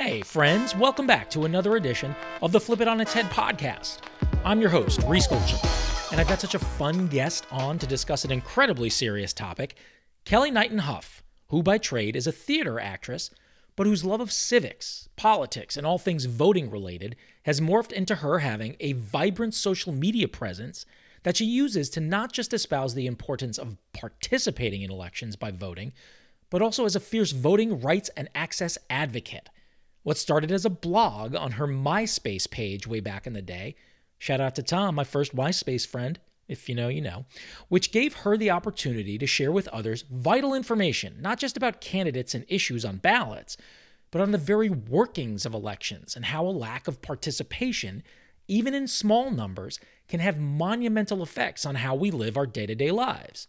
Hey, friends, welcome back to another edition of the Flip It on Its Head podcast. I'm your host, Reese Golchuk, and I've got such a fun guest on to discuss an incredibly serious topic Kellee Knighten Hough, who by trade is a theater actress, but whose love of civics, politics, and all things voting related has morphed into her having a vibrant social media presence that she uses to not just espouse the importance of participating in elections by voting, but also as a fierce voting rights and access advocate. What started as a blog on her MySpace page way back in the day, shout out to Tom, my first MySpace friend, if you know, you know, which gave her the opportunity to share with others vital information, not just about candidates and issues on ballots, but on the very workings of elections and how a lack of participation, even in small numbers, can have monumental effects on how we live our day to day lives.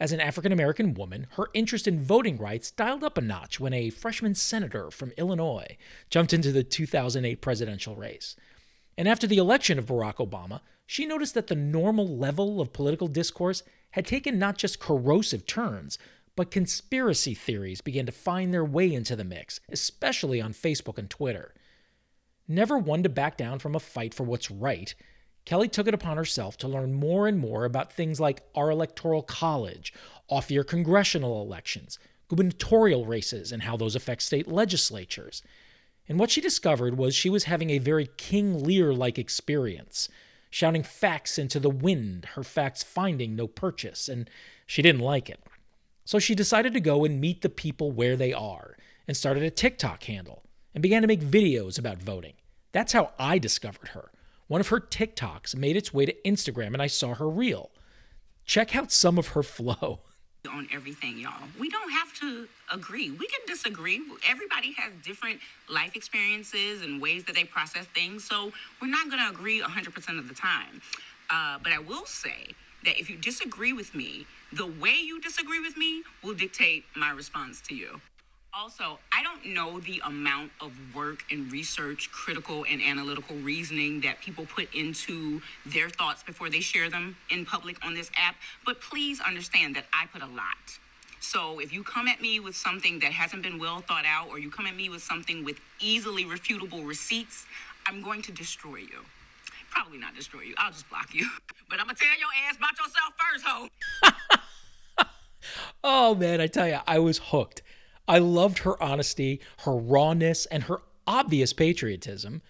As an African American woman, her interest in voting rights dialed up a notch when a freshman senator from Illinois jumped into the 2008 presidential race. And after the election of Barack Obama, she noticed that the normal level of political discourse had taken not just corrosive turns, but conspiracy theories began to find their way into the mix, especially on Facebook and Twitter. Never one to back down from a fight for what's right, Kellee took it upon herself to learn more and more about things like our electoral college, off year congressional elections, gubernatorial races, and how those affect state legislatures. And what she discovered was she was having a very King Lear like experience, shouting facts into the wind, her facts finding no purchase, and she didn't like it. So she decided to go and meet the people where they are and started a TikTok handle and began to make videos about voting. That's how I discovered her. One of her TikToks made its way to Instagram and I saw her reel. Check out some of her flow. On everything, y'all. We don't have to agree. We can disagree. Everybody has different life experiences and ways that they process things. So we're not going to agree 100% of the time. Uh, but I will say that if you disagree with me, the way you disagree with me will dictate my response to you. Also, I don't know the amount of work and research, critical and analytical reasoning that people put into their thoughts before they share them in public on this app, but please understand that I put a lot. So if you come at me with something that hasn't been well thought out, or you come at me with something with easily refutable receipts, I'm going to destroy you. Probably not destroy you, I'll just block you. But I'm gonna tell your ass about yourself first, ho. oh man, I tell you, I was hooked. I loved her honesty, her rawness, and her obvious patriotism.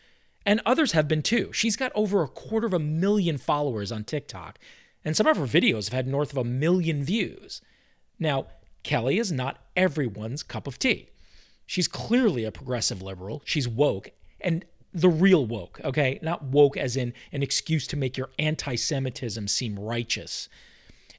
And others have been too. She's got over a quarter of a million followers on TikTok, and some of her videos have had north of a million views. Now, Kellee is not everyone's cup of tea. She's clearly a progressive liberal. She's woke, and the real woke, okay? Not woke as in an excuse to make your anti Semitism seem righteous.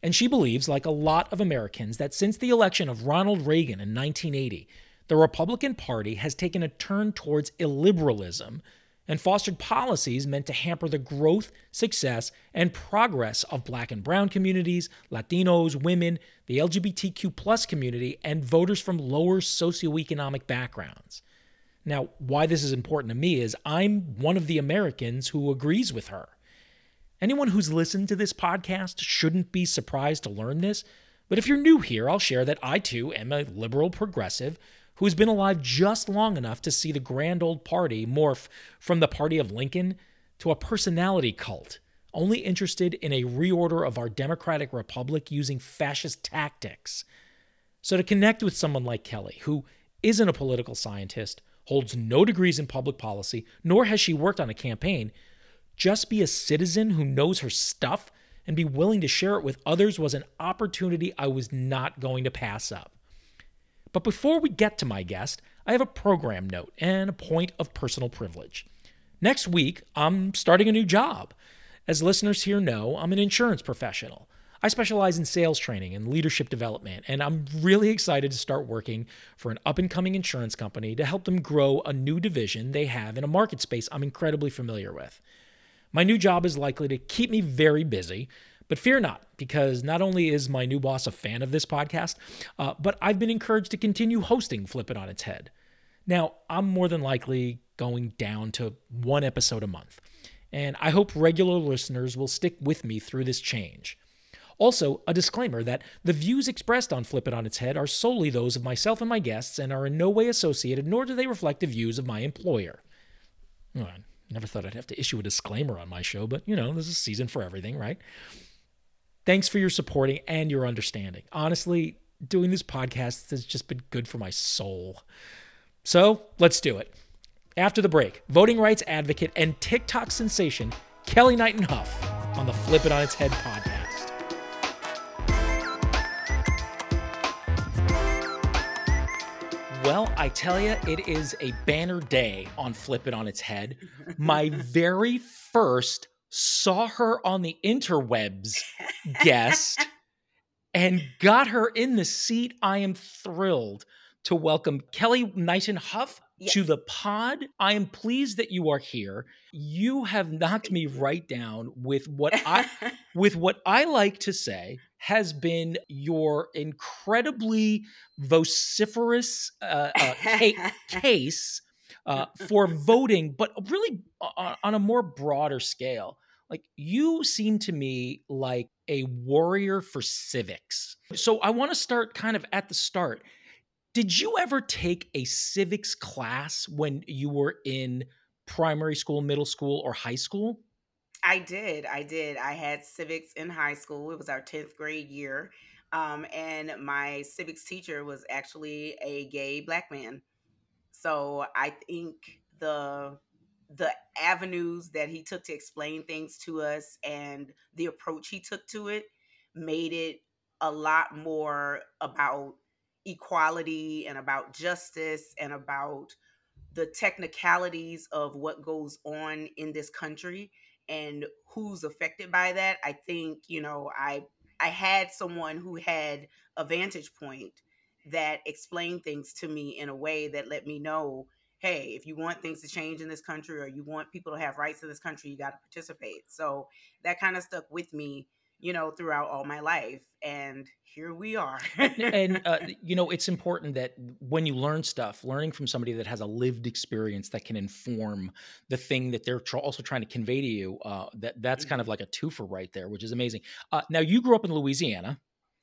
And she believes, like a lot of Americans, that since the election of Ronald Reagan in 1980, the Republican Party has taken a turn towards illiberalism and fostered policies meant to hamper the growth, success, and progress of black and brown communities, Latinos, women, the LGBTQ plus community, and voters from lower socioeconomic backgrounds. Now, why this is important to me is I'm one of the Americans who agrees with her. Anyone who's listened to this podcast shouldn't be surprised to learn this, but if you're new here, I'll share that I too am a liberal progressive who's been alive just long enough to see the grand old party morph from the party of Lincoln to a personality cult, only interested in a reorder of our democratic republic using fascist tactics. So, to connect with someone like Kellee, who isn't a political scientist, holds no degrees in public policy, nor has she worked on a campaign, just be a citizen who knows her stuff and be willing to share it with others was an opportunity I was not going to pass up. But before we get to my guest, I have a program note and a point of personal privilege. Next week, I'm starting a new job. As listeners here know, I'm an insurance professional. I specialize in sales training and leadership development, and I'm really excited to start working for an up and coming insurance company to help them grow a new division they have in a market space I'm incredibly familiar with. My new job is likely to keep me very busy, but fear not, because not only is my new boss a fan of this podcast, uh, but I've been encouraged to continue hosting Flip It on its head. Now, I'm more than likely going down to one episode a month, and I hope regular listeners will stick with me through this change. Also, a disclaimer that the views expressed on Flip It On Its Head are solely those of myself and my guests and are in no way associated, nor do they reflect the views of my employer. Never thought I'd have to issue a disclaimer on my show, but you know, there's a season for everything, right? Thanks for your supporting and your understanding. Honestly, doing this podcast has just been good for my soul. So let's do it. After the break, voting rights advocate and TikTok sensation Kellee Knighten Hough on the Flip It On Its Head podcast. Well, I tell you, it is a banner day on Flip It On Its Head. My very first saw her on the interwebs guest and got her in the seat. I am thrilled to welcome Kellee Knighten Hough Yes. to the pod. I am pleased that you are here. You have knocked me right down with what I with what I like to say has been your incredibly vociferous uh, uh, ca- case uh, for voting, but really on, on a more broader scale. Like you seem to me like a warrior for civics. So I want to start kind of at the start. Did you ever take a civics class when you were in primary school, middle school, or high school? I did. I did. I had civics in high school. It was our 10th grade year. Um, and my civics teacher was actually a gay black man. So I think the the avenues that he took to explain things to us and the approach he took to it made it a lot more about equality and about justice and about the technicalities of what goes on in this country and who's affected by that i think you know i i had someone who had a vantage point that explained things to me in a way that let me know hey if you want things to change in this country or you want people to have rights in this country you got to participate. So that kind of stuck with me you know throughout all my life and here we are. And uh, you know it's important that when you learn stuff learning from somebody that has a lived experience that can inform the thing that they're also trying to convey to you uh, that that's kind of like a twofer right there which is amazing. Uh, now you grew up in louisiana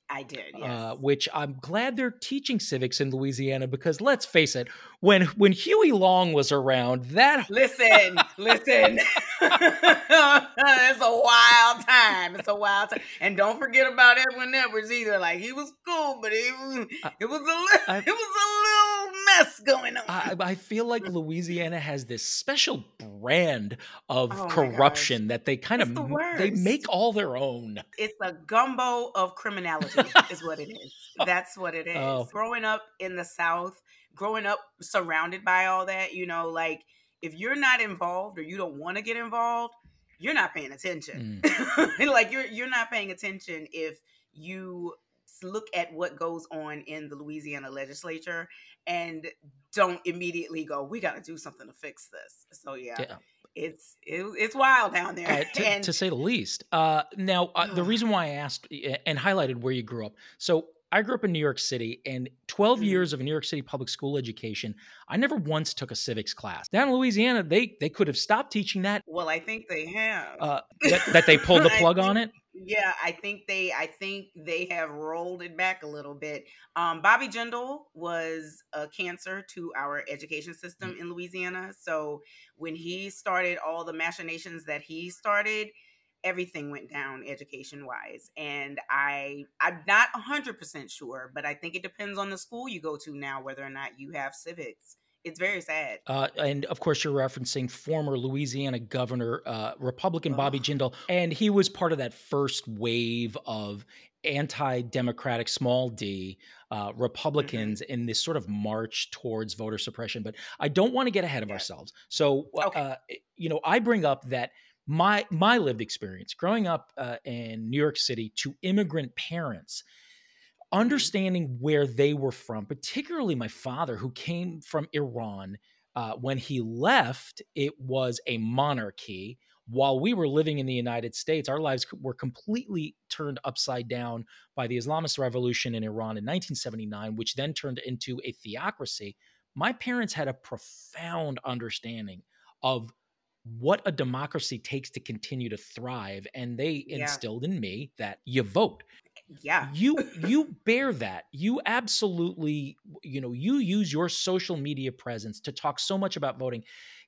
i did yes. uh, which i'm glad they're teaching civics in louisiana because let's face it when when huey long was around that Listen, listen. it's a wild time. It's a wild time. And don't forget about Edwin Edwards either. Like he was cool, but it was it was a little it was a little mess going on. I, I feel like Louisiana has this special brand of Oh corruption that they kind It's of the they make all their own. it's a gumbo of criminality is what it is that's what it is Oh. growing up in the south growing up surrounded by all that you know like if you're not involved or you don't want to get involved you're not paying attention Mm. like you're you're not paying attention if you look at what goes on in the Louisiana legislature and don't immediately go we got to do something to fix this so yeah, Yeah. it's it, it's wild down there uh, to, and to say the least. Uh, now, uh, the reason why I asked uh, and highlighted where you grew up. So, I grew up in New York City, and 12 Mhm. years of New York City public school education. I never once took a civics class. Down in Louisiana, they they could have stopped teaching that. well i think they have Uh, that, that they pulled the plug think- on it. Yeah, I think they I think they have rolled it back a little bit. Um, Bobby Jindal was a cancer to our education system Mm. in Louisiana. So when he started all the machinations that he started, everything went down education wise. And I I'm not hundred percent sure, but I think it depends on the school you go to now whether or not you have civics. It's very sad. Uh, and of course, you're referencing former Louisiana Governor, uh, Republican Bobby Jindal, and he was part of that first wave of anti-democratic small d uh, Republicans in this sort of march towards voter suppression. But I don't want to get ahead of Yeah. ourselves. So, uh, Okay. uh, you know, I bring up that my my lived experience growing up uh, in New York City to immigrant parents understanding where they were from, particularly my father, who came from Iran. Uh, when he left, it was a monarchy. While we were living in the United States, our lives were completely turned upside down by the Islamist revolution in Iran in 1979, which then turned into a theocracy. My parents had a profound understanding of what a democracy takes to continue to thrive. And they Yeah. instilled in me that you vote. Yeah. You you bear that. You absolutely, you know, you use your social media presence to talk so much about voting.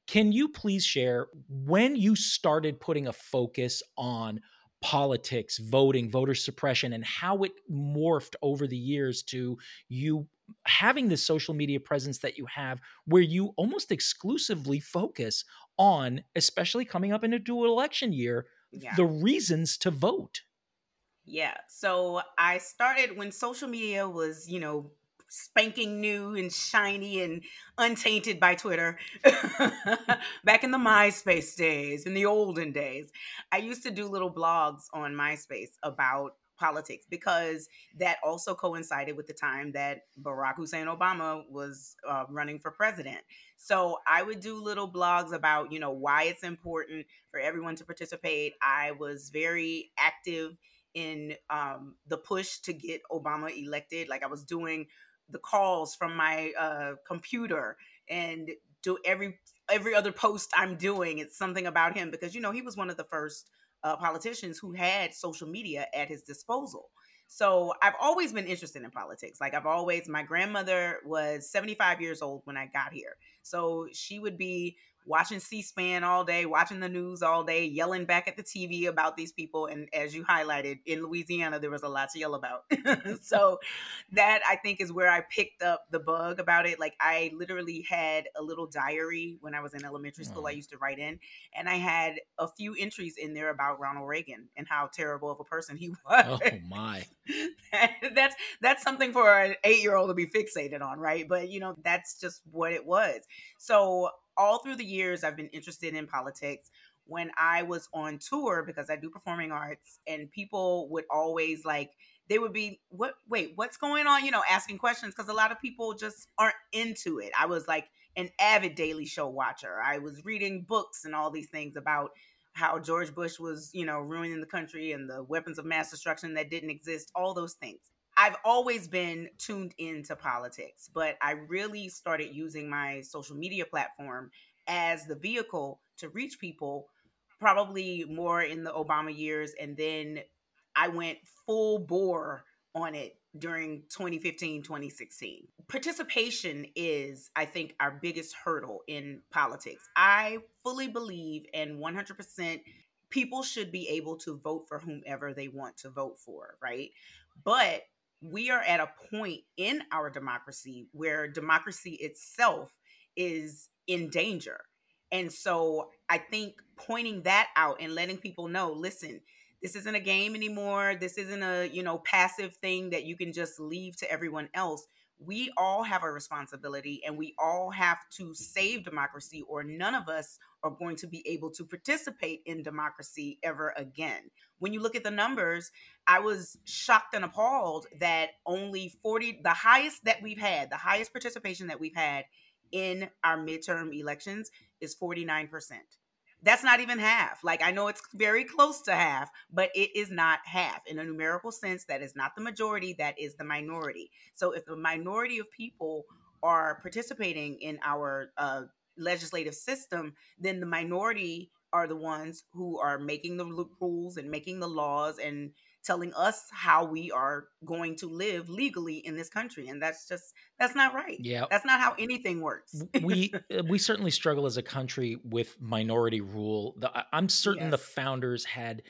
Can you please share when you started putting a focus on politics, voting, voter suppression, and how it morphed over the years to you having this social media presence that you have, where you almost exclusively focus on, especially coming up into an election year, Yeah. the reasons to vote? Yeah. So I started when social media was, you know, spanking new and shiny and untainted by Twitter. Back in the MySpace days, in the olden days, I used to do little blogs on MySpace about politics because that also coincided with the time that Barack Hussein Obama was uh, running for president. So I would do little blogs about, you know, why it's important for everyone to participate. I was very active in um, the push to get Obama elected. Like I was doing the calls from my uh, computer and do every every other post I'm doing. It's something about him because you know he was one of the first uh, politicians who had social media at his disposal. So I've always been interested in politics. Like I've always, my grandmother was 75 years old when I got here. So she would be watching C-SPAN all day, watching the news all day, yelling back at the TV about these people. And as you highlighted, in Louisiana, there was a lot to yell about. so that I think is where I picked up the bug about it. Like I literally had a little diary when I was in elementary school. I Oh. used to write in, and I had a few entries in there about Ronald Reagan and how terrible of a person he oh was. Oh my. that's that's something for an eight year old to be fixated on, right? But you know, that's just what it was. So all through the years, I've been interested in politics. When I was on tour, because I do performing arts, and people would always like they would be what wait what's going on? You know asking questions because a lot of people just aren't into it. I was like an avid daily show watcher. I was reading books and all these things about how george bush was you know ruining the country and the weapons of mass destruction that didn't exist all those things i've always been tuned into politics but i really started using my social media platform as the vehicle to reach people probably more in the obama years and then I went full bore on it during 2015, 2016. Participation is, I think, our biggest hurdle in politics. I fully believe and 100% people should be able to vote for whomever they want to vote for, right? But we are at a point in our democracy where democracy itself is in danger. And so I think pointing that out and letting people know, listen, this isn't a game anymore. This isn't a, you know, passive thing that you can just leave to everyone else. We all have a responsibility and we all have to save democracy or none of us are going to be able to participate in democracy ever again. When you look at the numbers, I was shocked and appalled that only 40 the highest that we've had, the highest participation that we've had in our midterm elections is 49%. That's not even half. Like I know it's very close to half, but it is not half. In a numerical sense, that is not the majority, that is the minority. So if the minority of people are participating in our uh, legislative system, then the minority are the ones who are making the rules and making the laws and telling us how we are going to live legally in this country and that's just that's not right Yeah. that's not how anything works we uh, we certainly struggle as a country with minority rule. The, I'm certain the founders had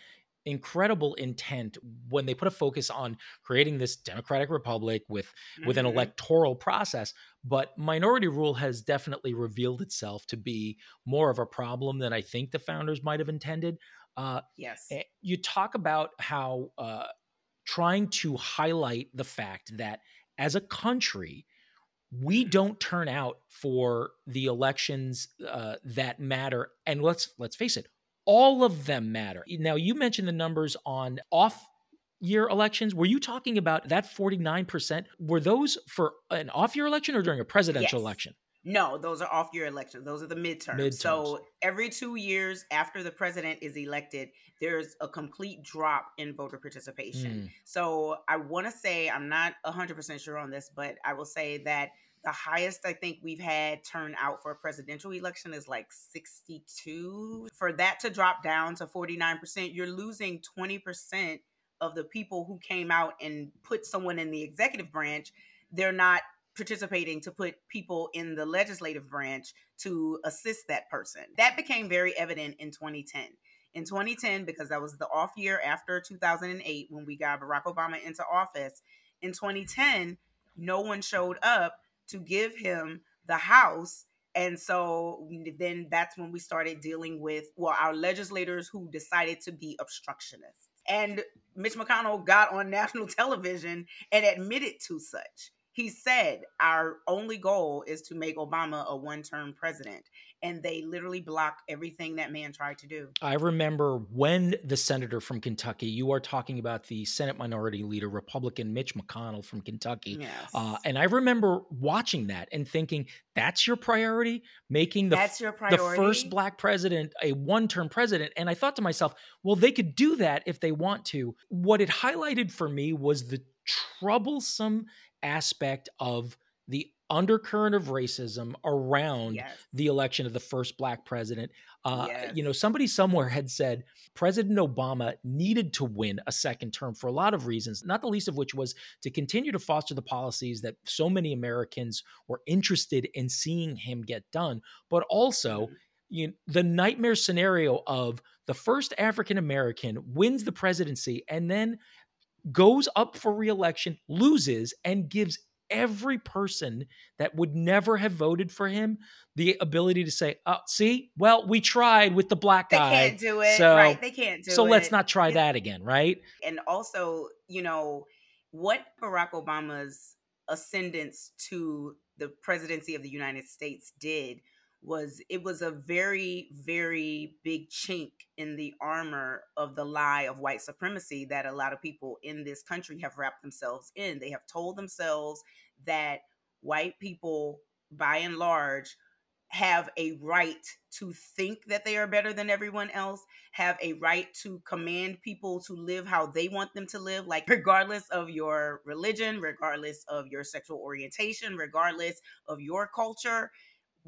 incredible intent when they put a focus on creating this democratic republic with with an Mhm. electoral process but minority rule has definitely revealed itself to be more of a problem than i think the founders might have intended uh, yes. eh, you talk about how uh, trying to highlight the fact that as a country we don't turn out for the elections uh, that matter. And let's let's face it all of them matter. Now you mentioned the numbers on off year elections. Were you talking about that 49% were those for an off year election or during a presidential Yes. election No, those are off year elections. Those are the midterms. Midterms. So every two years after the president is elected, there's a complete drop in voter participation. Mm. So I want to say, I'm not 100% sure on this, but I will say that the highest I think we've had turn out for a presidential election is like 62. For that to drop down to 49%, you're losing 20% of the people who came out and put someone in the executive branch. They're not participating to put people in the legislative branch to assist that person. That became very evident in 2010. In 2010, because that was the off year after 2008 when we got Barack Obama into office, in 2010, no one showed up to give him the House. And so then that's when we started dealing with, well, our legislators who decided to be obstructionists. And Mitch McConnell got on national television and admitted to such he said our only goal is to make Obama a one-term president and they literally blocked everything that man tried to do. I remember when the senator from Kentucky, you are talking about the Senate Minority Leader, Republican Mitch McConnell from Kentucky. Yes. Uh, and I remember watching that and thinking, that's your priority? Making the, That's your the first black president a one term president. And I thought to myself, well, they could do that if they want to. What it highlighted for me was the troublesome aspect of the undercurrent of racism around Yes. the election of the first black president. Uh, You know, somebody somewhere had said President Obama needed to win a second term for a lot of reasons, not the least of which was to continue to foster the policies that so many Americans were interested in seeing him get done, but also Mhm. you the nightmare scenario of the first African American wins the presidency and then goes up for reelection, loses, and gives every person that would never have voted for him the ability to say, "Oh, see, well, we tried with the black They guy, can't do it. so right. They can't do so it. So let's not try that again, right?" and also, you know, what Barack Obama's ascendance to the presidency of the United States did was it was a very, very big chink in the armor of the lie of white supremacy that a lot of people in this country have wrapped themselves in. They have told themselves that white people, by and large, have a right to think that they are better than everyone else, have a right to command people to live how they want them to live, like regardless of your religion, regardless of your sexual orientation, regardless of your culture.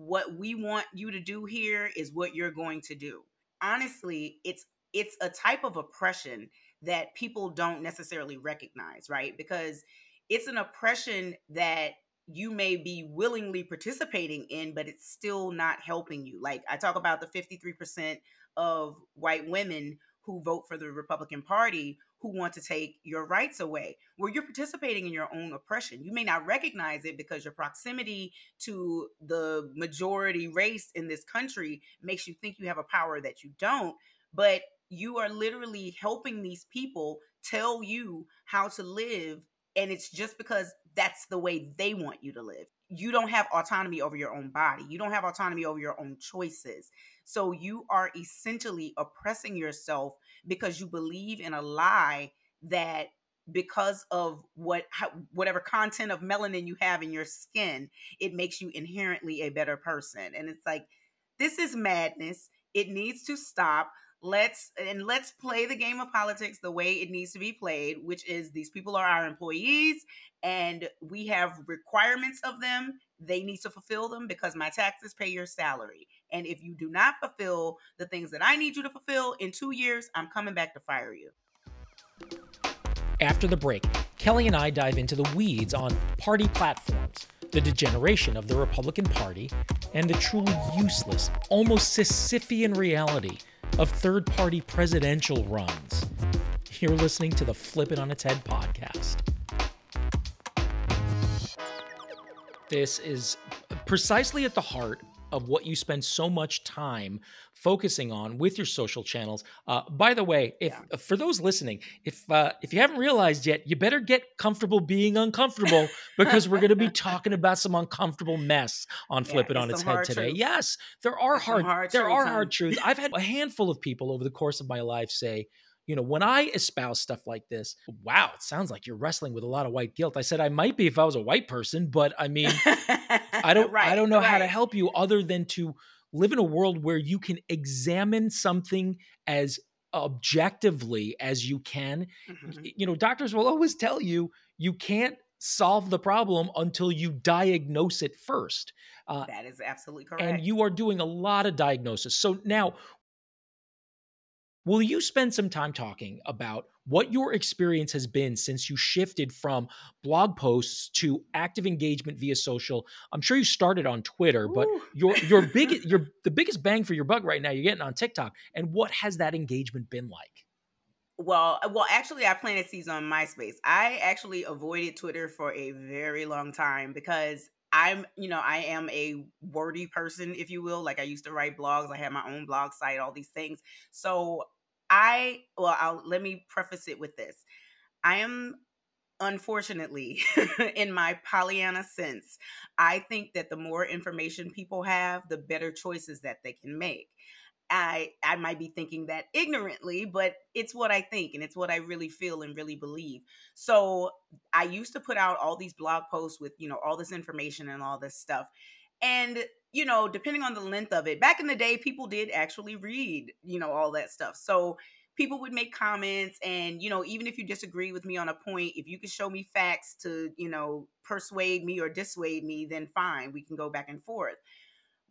What we want you to do here is what you're going to do. Honestly, it's it's a type of oppression that people don't necessarily recognize, right? Because it's an oppression that you may be willingly participating in, but it's still not helping you. Like I talk about the 53% of white women who vote for the Republican Party who want to take your rights away. Where you're participating in your own oppression. You may not recognize it because your proximity to the majority race in this country makes you think you have a power that you don't, but you are literally helping these people tell you how to live and it's just because that's the way they want you to live. You don't have autonomy over your own body. You don't have autonomy over your own choices. So you are essentially oppressing yourself because you believe in a lie that because of what whatever content of melanin you have in your skin, it makes you inherently a better person. And it's like this is madness. It needs to stop let's and let's play the game of politics the way it needs to be played which is these people are our employees and we have requirements of them they need to fulfill them because my taxes pay your salary and if you do not fulfill the things that i need you to fulfill in two years i'm coming back to fire you After the break, Kellee and I dive into the weeds on party platforms, the degeneration of the Republican Party, and the truly useless, almost Sisyphean reality of third party presidential runs. You're listening to the Flip It on its Head podcast. This is precisely at the heart of what you spend so much time focusing on with your social channels. Uh, by the way, if Yeah. for those listening, if uh, if you haven't realized yet, you better get comfortable being uncomfortable because we're going to be talking about some uncomfortable mess on Yeah, It on its head today. truths. Yes, there are hard, hard there are hard truths. I've had a handful of people over the course of my life say, you know, when I espouse stuff like this, wow, it sounds like you're wrestling with a lot of white guilt. I said I might be if I was a white person, but I mean, I don't right, I don't know right. how to help you other than to live in a world where you can examine something as objectively as you can. Mhm. You know, doctors will always tell you you can't solve the problem until you diagnose it first. Uh, That is absolutely correct. and you are doing a lot of diagnosis. So now, will you spend some time talking about what your experience has been since you shifted from blog posts to active engagement via social? I'm sure you started on Twitter, but your your big your the biggest bang for your buck right now you're getting on TikTok. And what has that engagement been like? Well, uh, well, actually, I planted seeds on MySpace. I actually avoided Twitter for a very long time because I'm, you know, I am a wordy person, if you will. Like I used to write blogs. I had my own blog site, all these things. So I, well, I'll let me preface it with this. I am unfortunately in my Pollyanna sense, I think that the more information people have, the better choices that they can make. I I might be thinking that ignorantly, but it's what I think and it's what I really feel and really believe. So I used to put out all these blog posts with, you know, all this information and all this stuff. And, you know, depending on the length of it, back in the day, people did actually read, you know, all that stuff. So people would make comments and, you know, even if you disagree with me on a point, if you could show me facts to, you know, persuade me or dissuade me, then fine, we can go back and forth.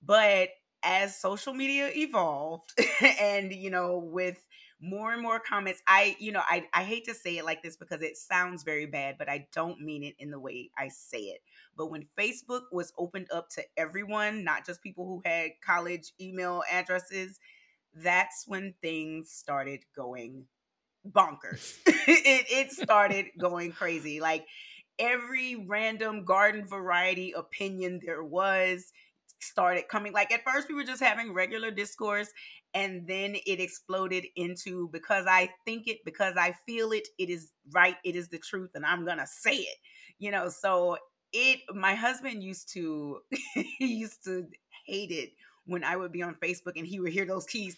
But as social media evolved and, you know, with more and more comments, I, you know, I, I hate to say it like this because it sounds very bad, but I don't mean it in the way I say it. But when Facebook was opened up to everyone, not just people who had college email addresses, that's when things started going bonkers. it, it started going crazy. Like every random garden variety opinion there was started coming. Like at first, we were just having regular discourse, and then it exploded into because I think it, because I feel it, it is right, it is the truth, and I'm gonna say it. You know, so it. My husband used to, he used to hate it when I would be on Facebook and he would hear those keys.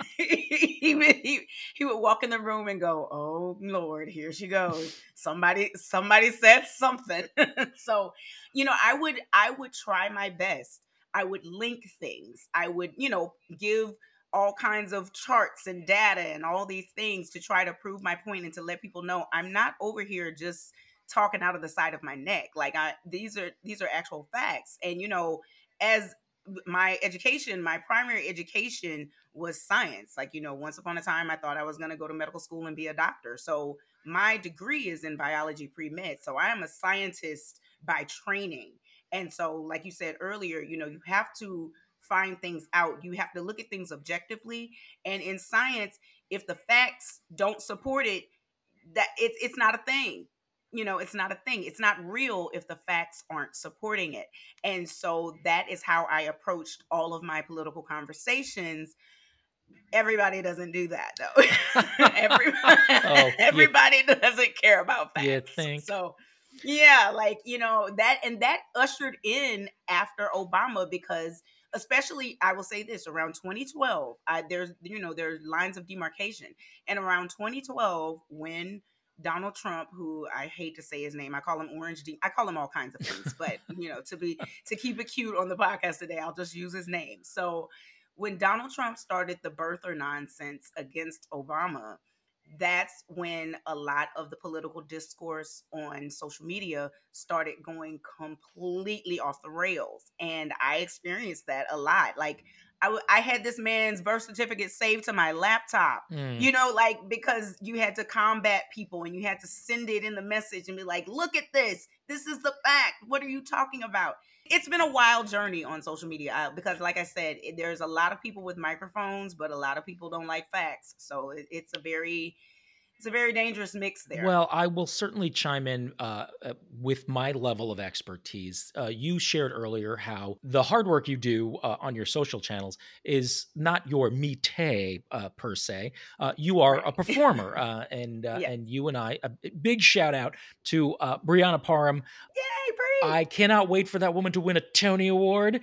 he, would, he, he would walk in the room and go, "Oh Lord, here she goes. Somebody somebody said something." so, you know, I would I would try my best. I would link things. I would, you know, give all kinds of charts and data and all these things to try to prove my point and to let people know I'm not over here just talking out of the side of my neck. Like I these are these are actual facts. And you know, as my education, my primary education was science. Like, you know, once upon a time I thought I was going to go to medical school and be a doctor. So, my degree is in biology pre-med. So, I am a scientist by training. And so, like you said earlier, you know, you have to find things out. You have to look at things objectively. And in science, if the facts don't support it, that it's it's not a thing you know it's not a thing it's not real if the facts aren't supporting it. And so that is how i approached all of my political conversations. Everybody doesn't do that though. Oh, everybody, Oh, you- doesn't care about facts. so yeah like you know that and that ushered in after obama because especially i will say this around 2012 I, there's you know there's lines of demarcation. And around 2012 when Donald Trump, who I hate to say his name, I call him Orange D. I call him all kinds of things, but you know, to be to keep it cute on the podcast today, I'll just use his name. So, when Donald Trump started the birther nonsense against Obama, that's when a lot of the political discourse on social media started going completely off the rails, and I experienced that a lot. Like, I, w- I had this man's birth certificate saved to my laptop Mm. you know like because you had to combat people and you had to send it in the message and be like look at this. This is the fact. What are you talking about? It's been a wild journey on social media uh, because like i said it, there's a lot of people with microphones but a lot of people don't like facts. So it, it's a very it's a very dangerous mix there Well, I will certainly chime in uh, uh, with my level of expertise. Uh, you shared earlier how the hard work you do uh, on your social channels is not your mete uh, per se. Uh, you are a performer, uh, and uh, Yeah. and you and I. A big shout out to uh, Brianna Parham. yay Bree! I cannot wait for that woman to win a Tony Award.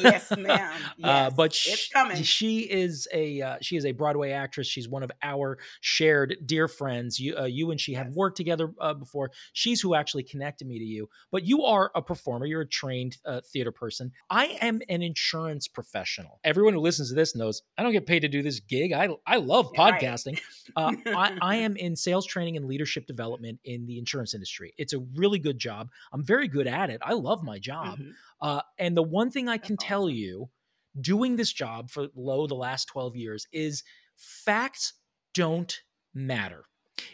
Yes, ma'am. Yes, uh, but it's sh- coming. she is a uh, she is a Broadway actress. She's one of our shared dear friends. You uh, you and she have worked together uh, before. She's who actually connected me to you. But you are a performer. You're a trained uh, theater person. I am an insurance professional. Everyone who listens to this knows I don't get paid to do this gig. I I love Yeah, right. podcasting. Uh, I, I am in sales training and leadership development in the insurance industry. It's a really good job. I'm very good at it. I love my job. Mhm. Uh, and the one thing I can tell you doing this job for low the last 12 years is facts don't matter.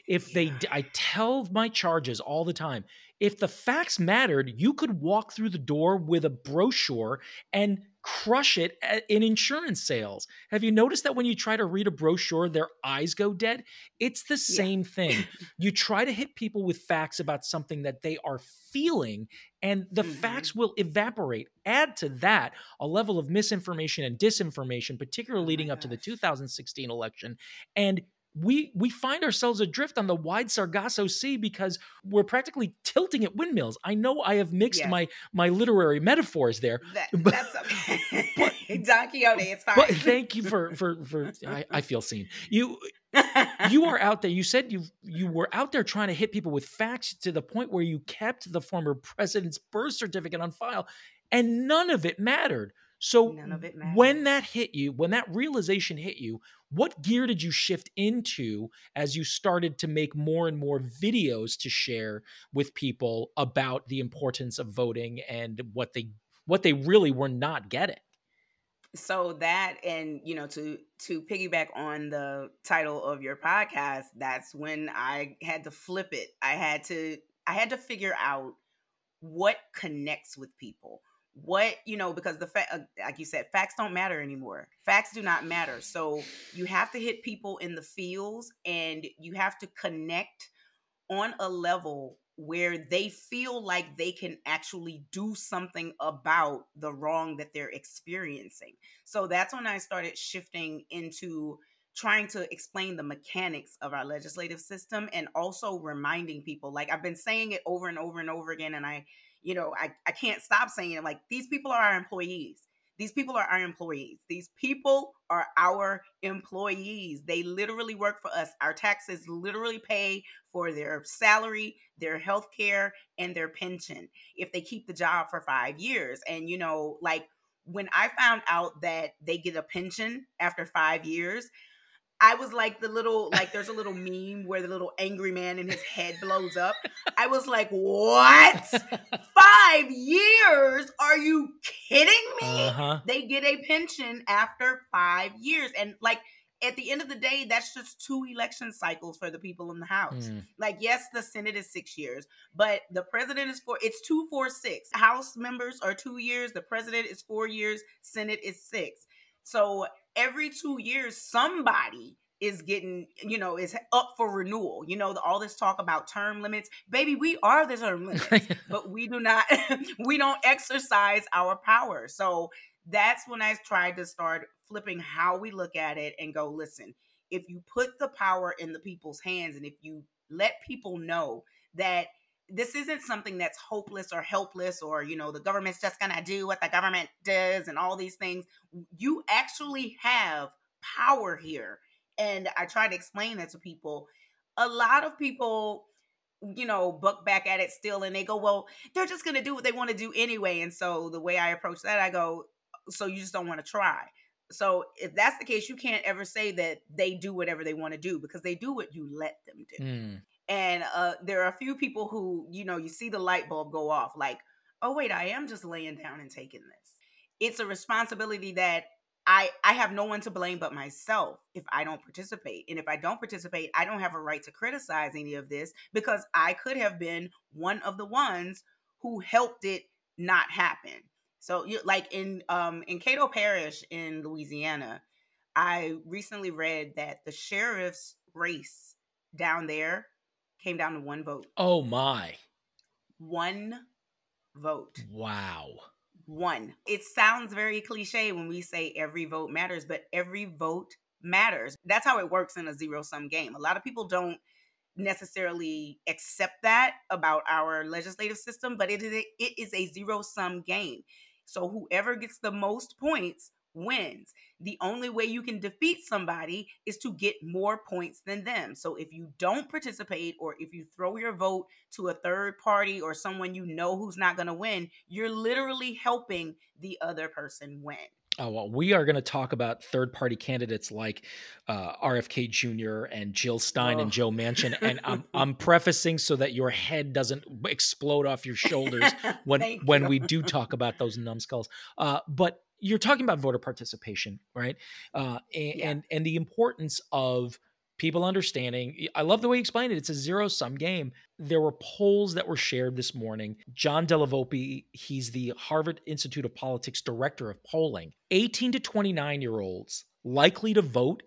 If they, I tell my charges all the time, if the facts mattered, you could walk through the door with a brochure and crush it in insurance sales. Have you noticed that when you try to read a brochure, their eyes go dead? It's the Yeah. same thing. You try to hit people with facts about something that they are feeling, and the Mhm. facts will evaporate. Add to that a level of misinformation and disinformation, particularly Oh leading up to the 2016 election. And we we find ourselves adrift on the wide Sargasso Sea because we're practically tilting at windmills. I know I have mixed Yes. my my literary metaphors there, That, but- that's okay. Don Quixote, it's fine. but thank you for for for I, I feel seen. You you are out there. You said you you were out there trying to hit people with facts to the point where you kept the former president's birth certificate on file, and none of it mattered. So None of it when that hit you, when that realization hit you, what gear did you shift into as you started to make more and more videos to share with people about the importance of voting and what they what they really were not getting? so that and you know to to piggyback on the title of your podcast that's when i had to flip it i had to i had to figure out what connects with people what you know because the fact uh, like you said facts don't matter anymore facts do not matter so you have to hit people in the fields and you have to connect on a level where they feel like they can actually do something about the wrong that they're experiencing. So that's when I started shifting into trying to explain the mechanics of our legislative system and also reminding people like I've been saying it over and over and over again and I you know I, I can't stop saying like these people are our employees these people are our employees. These people are our employees. They literally work for us. Our taxes literally pay for their salary, their health care, and their pension if they keep the job for five years. And, you know, like when I found out that they get a pension after five years, I was like the little, like there's a little meme where the little angry man in his head blows up. I was like, what? Five years? Are you kidding me? Uh huh. They get a pension after five years. And like at the end of the day, that's just two election cycles for the people in the House. Mm. Like, yes, the Senate is six years, but the president is four, it's two, four, six. House members are two years, the president is four years, Senate is six. So every two years, somebody is getting, you know, is up for renewal. You know, the, all this talk about term limits. Baby, we are the term limits but we do not we don't exercise our power so that's when i tried to start flipping how we look at it and go listen if you put the power in the people's hands and if you let people know that this isn't something that's hopeless or helpless or you know the government's just gonna do what the government does and all these things you actually have power here and i try to explain that to people a lot of people you know, buck back at it still and they go, well, they're just going to do what they want to do anyway. And so the way I approach that, I go, so you just don't want to try. So if that's the case, you can't ever say that they do whatever they want to do because they do what you let them do. Mm. And uh, there are a few people who, you know, you see the light bulb go off like, oh, wait, I am just laying down and taking this. It's a responsibility that I, I have no one to blame but myself if I don't participate. And if I don't participate, I don't have a right to criticize any of this because I could have been one of the ones who helped it not happen. So you like in um in Caddo Parish in Louisiana, I recently read that the sheriff's race down there came down to one vote. Oh my! One vote. Wow. One. It sounds very cliche when we say every vote matters, but every vote matters. That's how it works in a zero sum game. A lot of people don't necessarily accept that about our legislative system, but it is a, it is a zero sum game. So whoever gets the most points wins. The only way you can defeat somebody is to get more points than them. So if you don't participate or if you throw your vote to a third party or someone you know who's not going to win, you're literally helping the other person win. Oh, well, we are going to talk about third party candidates like uh, RFK Jr. and Jill Stein oh. and Joe Manchin. And I'm, I'm prefacing so that your head doesn't explode off your shoulders when, when we do talk about those numbskulls. Uh, but you're talking about voter participation, right? Uh, and, yeah. and, and the importance of people understanding. I love the way you explained it. It's a zero sum game. There were polls that were shared this morning. John Della Volpe, he's the Harvard Institute of Politics director of polling. 18 to 29 year olds likely to vote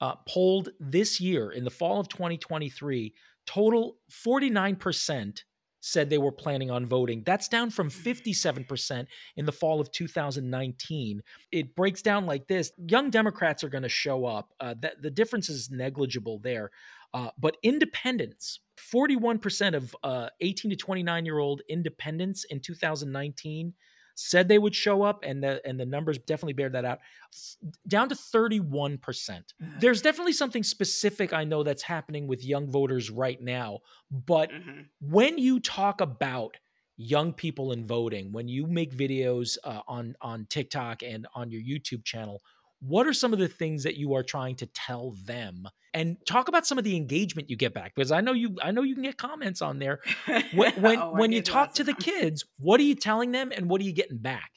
uh, polled this year in the fall of 2023, total 49% said they were planning on voting. That's down from 57% in the fall of 2019. It breaks down like this Young Democrats are going to show up. Uh, that, the difference is negligible there. Uh, but independents, 41% of uh, 18 to 29 year old independents in 2019 said they would show up, and the and the numbers definitely bear that out. Down to 31%. Mm-hmm. There's definitely something specific I know that's happening with young voters right now. But mm-hmm. when you talk about young people in voting, when you make videos uh, on on TikTok and on your YouTube channel, what are some of the things that you are trying to tell them? And talk about some of the engagement you get back because i know you i know you can get comments on there. When when, oh, when you talk to the kids what are you telling them and what are you getting back?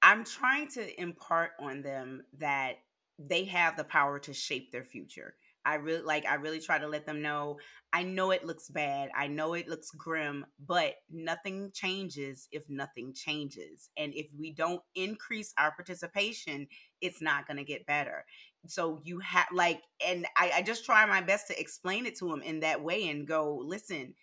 I'm trying to impart on them that they have the power to shape their future I really like I really try to let them know I know it looks bad. I know it looks grim, but nothing changes if nothing changes. And if we don't increase our participation, it's not going to get better. So you have like and I, I just try my best to explain it to them in that way and go, listen,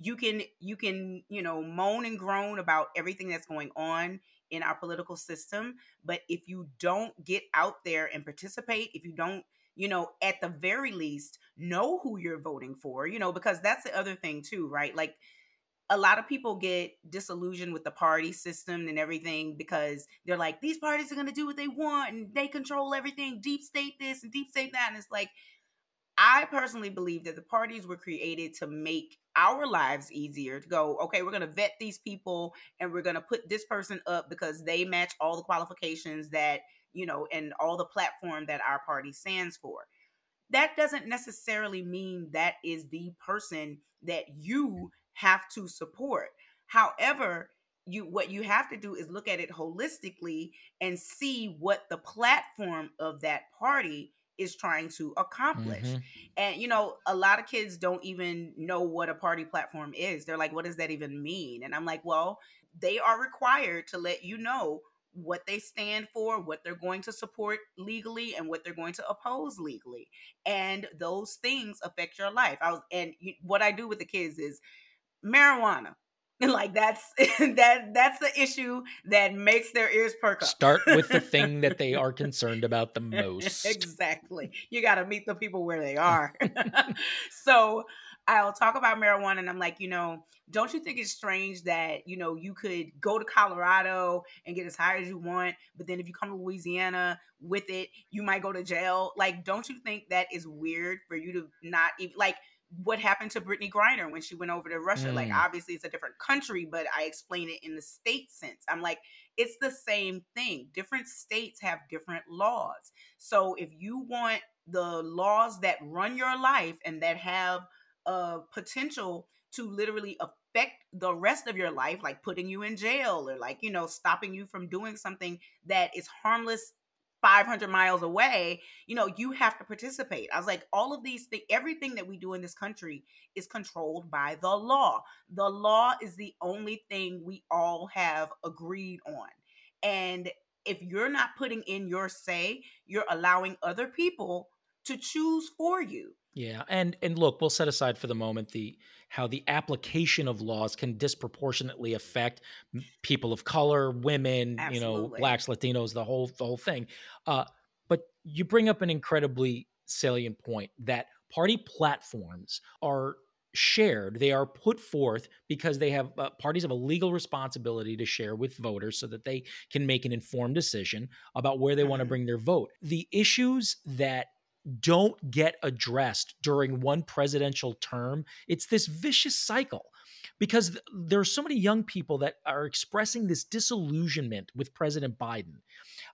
you can you can, you know, moan and groan about everything that's going on in our political system, but if you don't get out there and participate, if you don't you know, at the very least, know who you're voting for, you know, because that's the other thing too, right? Like a lot of people get disillusioned with the party system and everything because they're like, these parties are going to do what they want and they control everything, deep state this and deep state that. And it's like, I personally believe that the parties were created to make our lives easier to go, okay, we're going to vet these people and we're going to put this person up because they match all the qualifications that you know, and all the platform that our party stands for. That doesn't necessarily mean that is the person that you have to support. However, you what you have to do is look at it holistically and see what the platform of that party is trying to accomplish. Mm-hmm. And you know, a lot of kids don't even know what a party platform is. They're like, what does that even mean? And I'm like, well, they are required to let you know what they stand for, what they're going to support legally, and what they're going to oppose legally. And those things affect your life. I was, and you, what I do with the kids is marijuana. like that's that that's the issue that makes their ears perk up. Start with the thing that they are concerned about the most. exactly. You got to meet the people where they are. so I'll talk about marijuana and I'm like, you know, don't you think it's strange that, you know, you could go to Colorado and get as high as you want, but then if you come to Louisiana with it, you might go to jail? Like, don't you think that is weird for you to not even like what happened to Brittney Griner when she went over to Russia? Mm. Like, obviously it's a different country, but I explain it in the state sense. I'm like, it's the same thing. Different states have different laws. So if you want the laws that run your life and that have a potential to literally affect the rest of your life, like putting you in jail or like, you know, stopping you from doing something that is harmless 500 miles away, you know, you have to participate. I was like, all of these things, everything that we do in this country is controlled by the law. The law is the only thing we all have agreed on. And if you're not putting in your say, you're allowing other people to choose for you. Yeah, and and look, we'll set aside for the moment the how the application of laws can disproportionately affect people of color, women, Absolutely. you know, blacks, Latinos, the whole the whole thing. Uh, but you bring up an incredibly salient point that party platforms are shared they are put forth because they have uh, parties have a legal responsibility to share with voters so that they can make an informed decision about where they want to bring their vote the issues that don't get addressed during one presidential term. It's this vicious cycle because there are so many young people that are expressing this disillusionment with president biden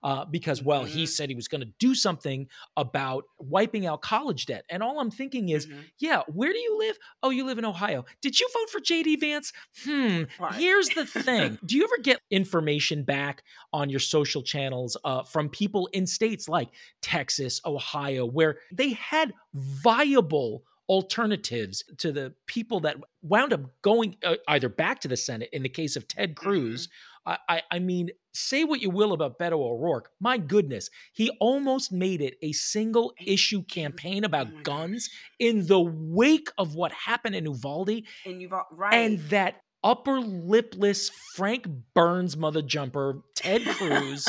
uh, because well he Mhm. said he was going to do something about wiping out college debt and all i'm thinking is Mhm. yeah, where do you live? Oh, you live in Ohio. Did you vote for JD Vance? Hmm. Right. Here's the thing. do you ever get information back on your social channels uh, from people in states like Texas, Ohio, where they had viable alternatives to the people that wound up going uh, either back to the Senate in the case of Ted Cruz? I, I, I mean, say what you will about Beto O'Rourke. My goodness, he almost made it a single issue campaign about Oh guns in the wake of what happened in Uvalde And you've right. and that upper lipless Frank Burns mother jumper, Ted Cruz.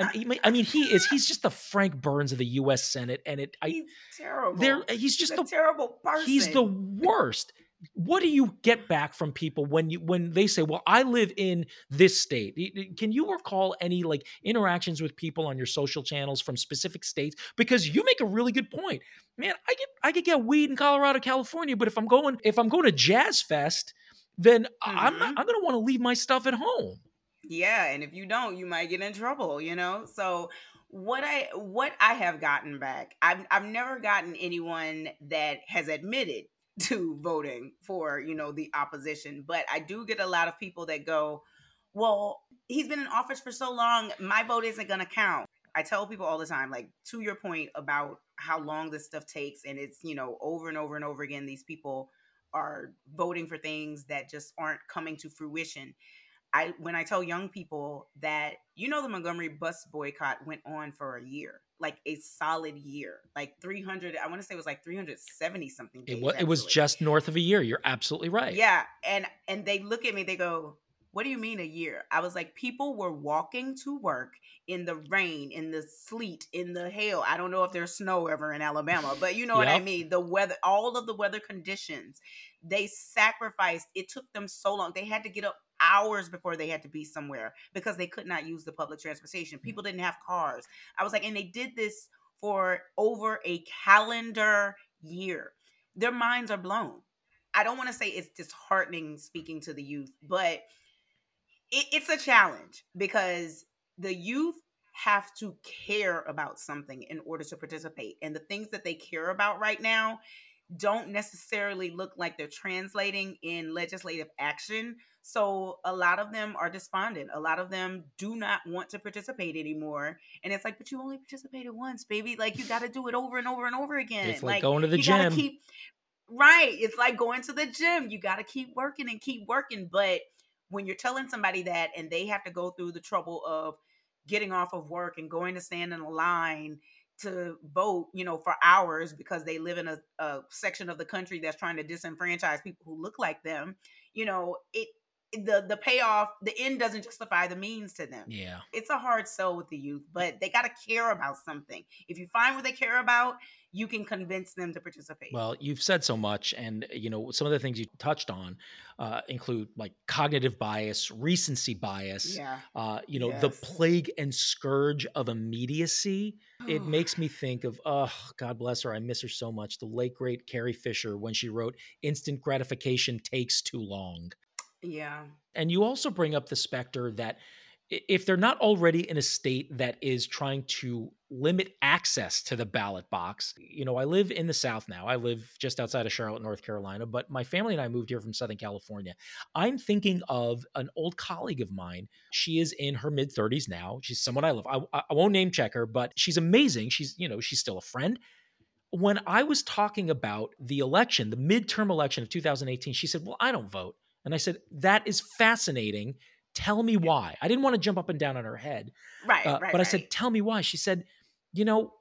I mean, I mean, he is. He's just the Frank Burns of the U.S. Senate, and it. I. he's terrible. There. He's just a the. terrible person. He's the worst. What do you get back from people when you when they say, "Well, I live in this state"? Can you recall any like interactions with people on your social channels from specific states? Because you make a really good point, man. I get I could get weed in Colorado, California, but if I'm going if I'm going to Jazz Fest, then I- I'm not. Mm-hmm. I'm going to want to leave my stuff at home. Yeah, and if you don't, you might get in trouble, you know? So what I what I have gotten back, I've I've never gotten anyone that has admitted to voting for, you know, the opposition, but I do get a lot of people that go, "Well, he's been in office for so long, my vote isn't going to count." I tell people all the time like to your point about how long this stuff takes and it's, you know, over and over and over again these people are voting for things that just aren't coming to fruition. I when I tell young people that you know the Montgomery bus boycott went on for a year, like a solid year, like 300. I want to say it was like 370 something days. It was, it was just north of a year. You're absolutely right. yeah, and and they look at me, they go, "What do you mean a year?" I was like, people were walking to work in the rain, in the sleet, in the hail. I don't know if there's snow ever in Alabama, but you know what I mean. The weather, all of the weather conditions, they sacrificed. It took them so long. They had to get up hours before they had to be somewhere because they could not use the public transportation. Hmm. People didn't have cars. I was like, and they did this for over a calendar year. Their minds are blown. I don't want to say it's disheartening speaking to the youth, but it, it's a challenge because the youth have to care about something in order to participate. And the things that they care about right now don't necessarily look like they're translating in legislative action. So a lot of them are despondent. A lot of them do not want to participate anymore. And it's like, but you only participated once, baby. Like you got to do it over and over and over again. It's like going to the gym. keep right. It's like going to the gym. You got to keep working and keep working. But when you're telling somebody that and they have to go through the trouble of getting off of work and going to stand in a line to vote, you know, for hours because they live in a, a section of the country that's trying to disenfranchise people who look like them, you know, it the the payoff, the end doesn't justify the means to them. Yeah. It's a hard sell with the youth, but they got to care about something. If you find what they care about, you can convince them to participate. Well, you've said so much, and you know some of the things you touched on uh, include like cognitive bias, recency bias. yeah. Uh, you know the plague and scourge of immediacy. It makes me think of oh, God bless her, I miss her so much. The late great Carrie Fisher when she wrote "Instant gratification takes too long." Yeah. And you also bring up the specter that if they're not already in a state that is trying to limit access to the ballot box, you know, I live in the South now. I live just outside of Charlotte, North Carolina, but my family and I moved here from Southern California. I'm thinking of an old colleague of mine. She is in her mid 30s now. She's someone I love. I, I won't name check her, but she's amazing. She's, you know, she's still a friend when I was talking about the election, the midterm election of 2018, she said, Well, I don't vote. And I said, That is fascinating. Tell me why. I didn't want to jump up and down on her head, Right. uh, right. but I right. said, Tell me why. She said, You know,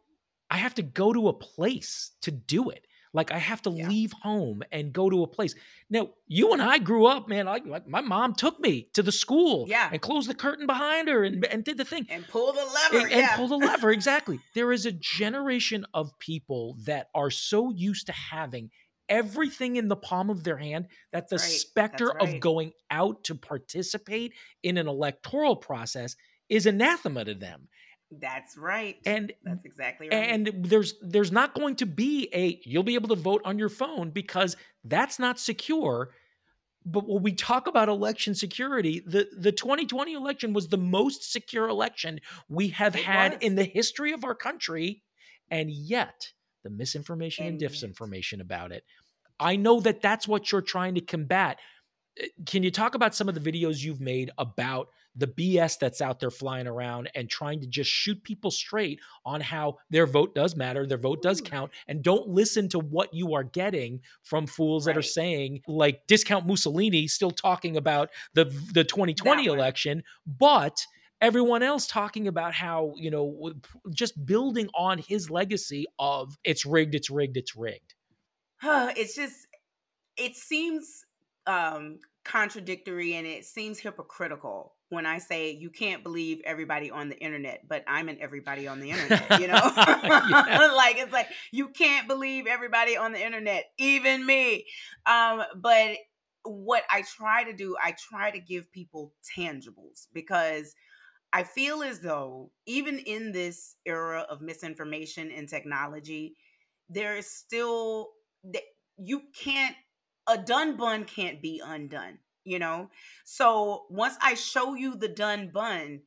I have to go to a place to do it. Like I have to Yeah. leave home and go to a place. Now, you and I grew up, man. Like, like my mom took me to the school Yeah. and closed the curtain behind her and, and did the thing And pull the lever. and, and pull the lever. Exactly. There is a generation of people that are so used to having everything in the palm of their hand that the right. specter That's of going out to participate in an electoral process is anathema to them. That's right. And That's exactly right. and there's there's not going to be a you'll be able to vote on your phone because that's not secure but when we talk about election security the the 2020 election was the most secure election we have It had was. in the history of our country and yet the misinformation and, And disinformation about it i know that that's what you're trying to combat. Uh, can you talk about some of the videos you've made about the BS that's out there flying around and trying to just shoot people straight on how their vote does matter, their vote does count, and don't listen to what you are getting from fools that are saying like discount Mussolini still talking about the the 2020 That election, but everyone else talking about how, you know, just building on his legacy of it's rigged, it's rigged, it's rigged. It's just it seems um contradictory and it seems hypocritical when I say you can't believe everybody on the internet, but I'm an everybody on the internet, you know? Like it's like you can't believe everybody on the internet, even me. Um but what I try to do, I try to give people tangibles because I feel as though even in this era of misinformation and technology, there is still that you can't a done bun can't be undone, you know? So once I show you the done bun,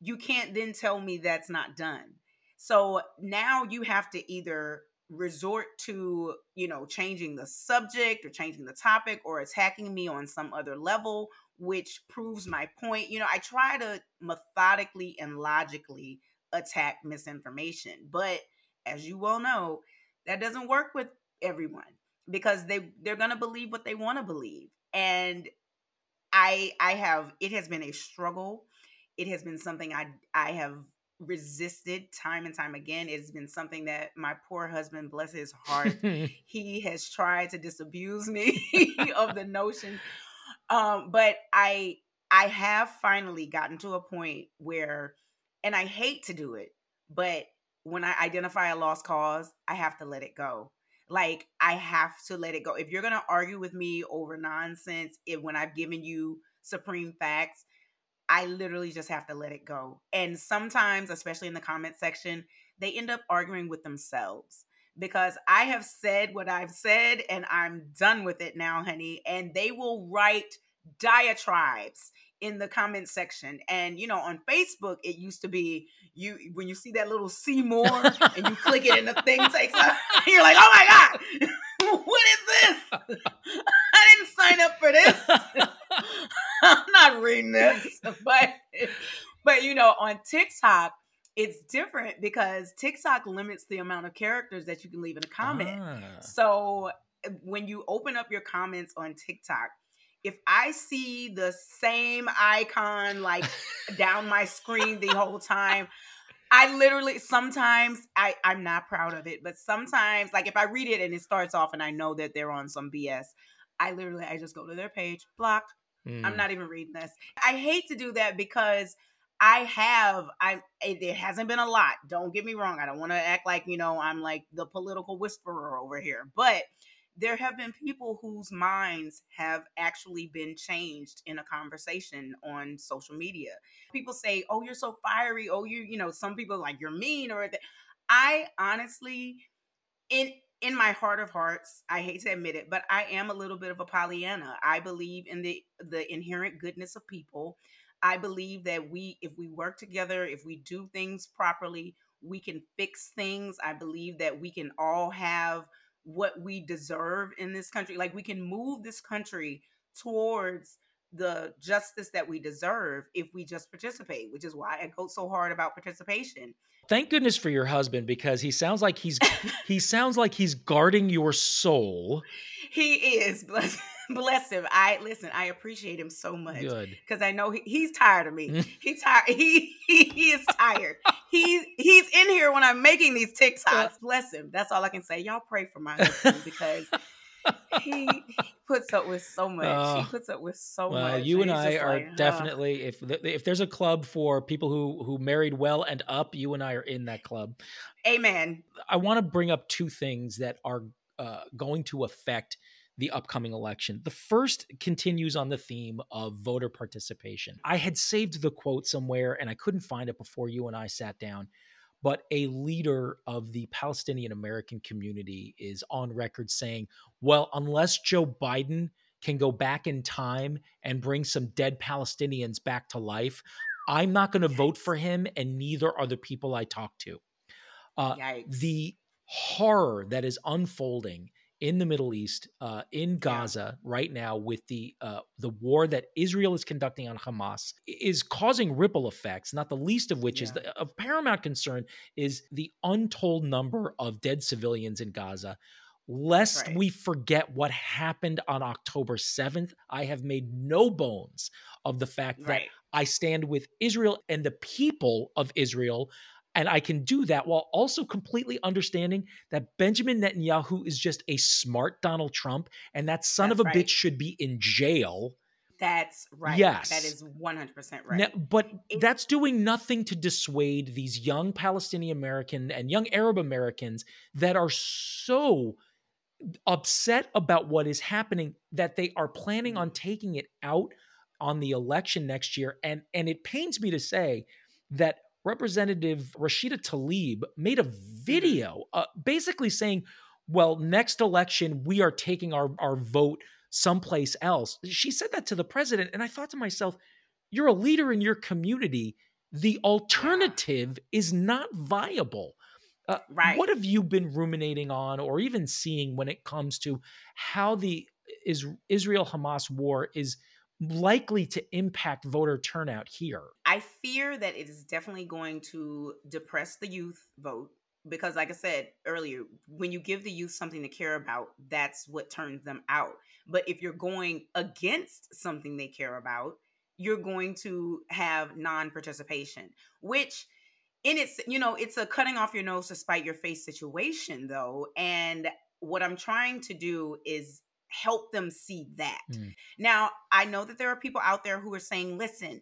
you can't then tell me that's not done. So now you have to either resort to, you know, changing the subject or changing the topic or attacking me on some other level which proves my point. You know, I try to methodically and logically attack misinformation, but as you well know, that doesn't work with everyone because they they're going to believe what they want to believe. And I I have it has been a struggle. It has been something I I have resisted time and time again. It's been something that my poor husband, bless his heart, he has tried to disabuse me of the notion um but i i have finally gotten to a point where and i hate to do it but when i identify a lost cause i have to let it go like i have to let it go if you're to argue with me over nonsense if when i've given you supreme facts i literally just have to let it go and sometimes especially in the comment section they end up arguing with themselves because I have said what I've said and I'm done with it now, honey. And they will write diatribes in the comment section. And you know, on Facebook, it used to be you when you see that little see more and you click it and the thing takes up, you're like, oh my God, what is this? I didn't sign up for this. I'm not reading this. But but you know, on TikTok, it's different because TikTok limits the amount of characters that you can leave in a comment. Ah. So uh, when you open up your comments on TikTok, if I see the same icon like down my screen the whole time, I literally sometimes I I'm not proud of it, but sometimes like if I read it and it starts off and I know that they're on some BS, I literally I just go to their page, block. I'm Mm. not even reading this. I hate to do that because I have I it, it hasn't been a lot. Don't get me wrong. I don't want to act like, you know, I'm like the political whisperer over here. But there have been people whose minds have actually been changed in a conversation on social media. People say, "Oh, you're so fiery. Oh, you, you know, some people like you're mean or I honestly in in my heart of hearts, I hate to admit it, but I am a little bit of a Pollyanna. I believe in the the inherent goodness of people. I believe that we if we work together, if we do things properly, we can fix things. I believe that we can all have what we deserve in this country. Like we can move this country towards the justice that we deserve if we just participate, which is why I go so hard about participation. Thank goodness for your husband because he sounds like he's he sounds like he's guarding your soul. He is, bless, Bless him. I listen. I appreciate him so much because I know he, he's tired of me. He's tired. He, he he is tired. He's he's in here when I'm making these TikToks. Bless him. That's all I can say. Y'all pray for my husband because he, he puts up with so much. Oh. he puts up with so Well, much. you and he's I are like, definitely if if there's a club for people who who married well and up, you and I are in that club. Amen. I want to bring up two things that are uh, going to affect the upcoming election. The first continues on the theme of voter participation. I had saved the quote somewhere and I couldn't find it before you and I sat down, but a leader of the Palestinian American community is on record saying, well, unless Joe Biden can go back in time and bring some dead Palestinians back to life, I'm not going to vote for him, and neither are the people I talk to. Uh, the horror that is unfolding in the Middle East, uh, in Gaza right now, with the uh, the war that Israel is conducting on Hamas, is causing ripple effects. Not the least of which is Yeah. the, of paramount concern is the untold number of dead civilians in Gaza. Lest right. we forget what happened on October 7th, I have made no bones of the fact that. I stand with Israel and the people of Israel. And I can do that while also completely understanding that Benjamin Netanyahu is just a smart Donald Trump and that son of a That's bitch should be in jail. That's right. Yes. That is 100% right. Now- but It- that's doing nothing to dissuade these young Palestinian American and young Arab Americans that are so upset about what is happening that they are planning on taking it out on the election next year and and it pains me to say that representative Rashida Tlaib made a video uh, basically saying well next election we are taking our our vote someplace else. She said that to the president and i thought to myself you're a leader in your community. The alternative is not viable. Uh, Right. What have you been ruminating on, or even seeing when it comes to how the is Israel Hamas war is likely to impact voter turnout here? I fear that it is definitely going to depress the youth vote because, like I said earlier, when you give the youth something to care about, that's what turns them out. But if you're going against something they care about, you're going to have non participation, which in its, you know, it's a cutting off your nose to spite your face situation, though. And what I'm trying to do is help them see that. Mm. Now, I know that there are people out there who are saying, listen,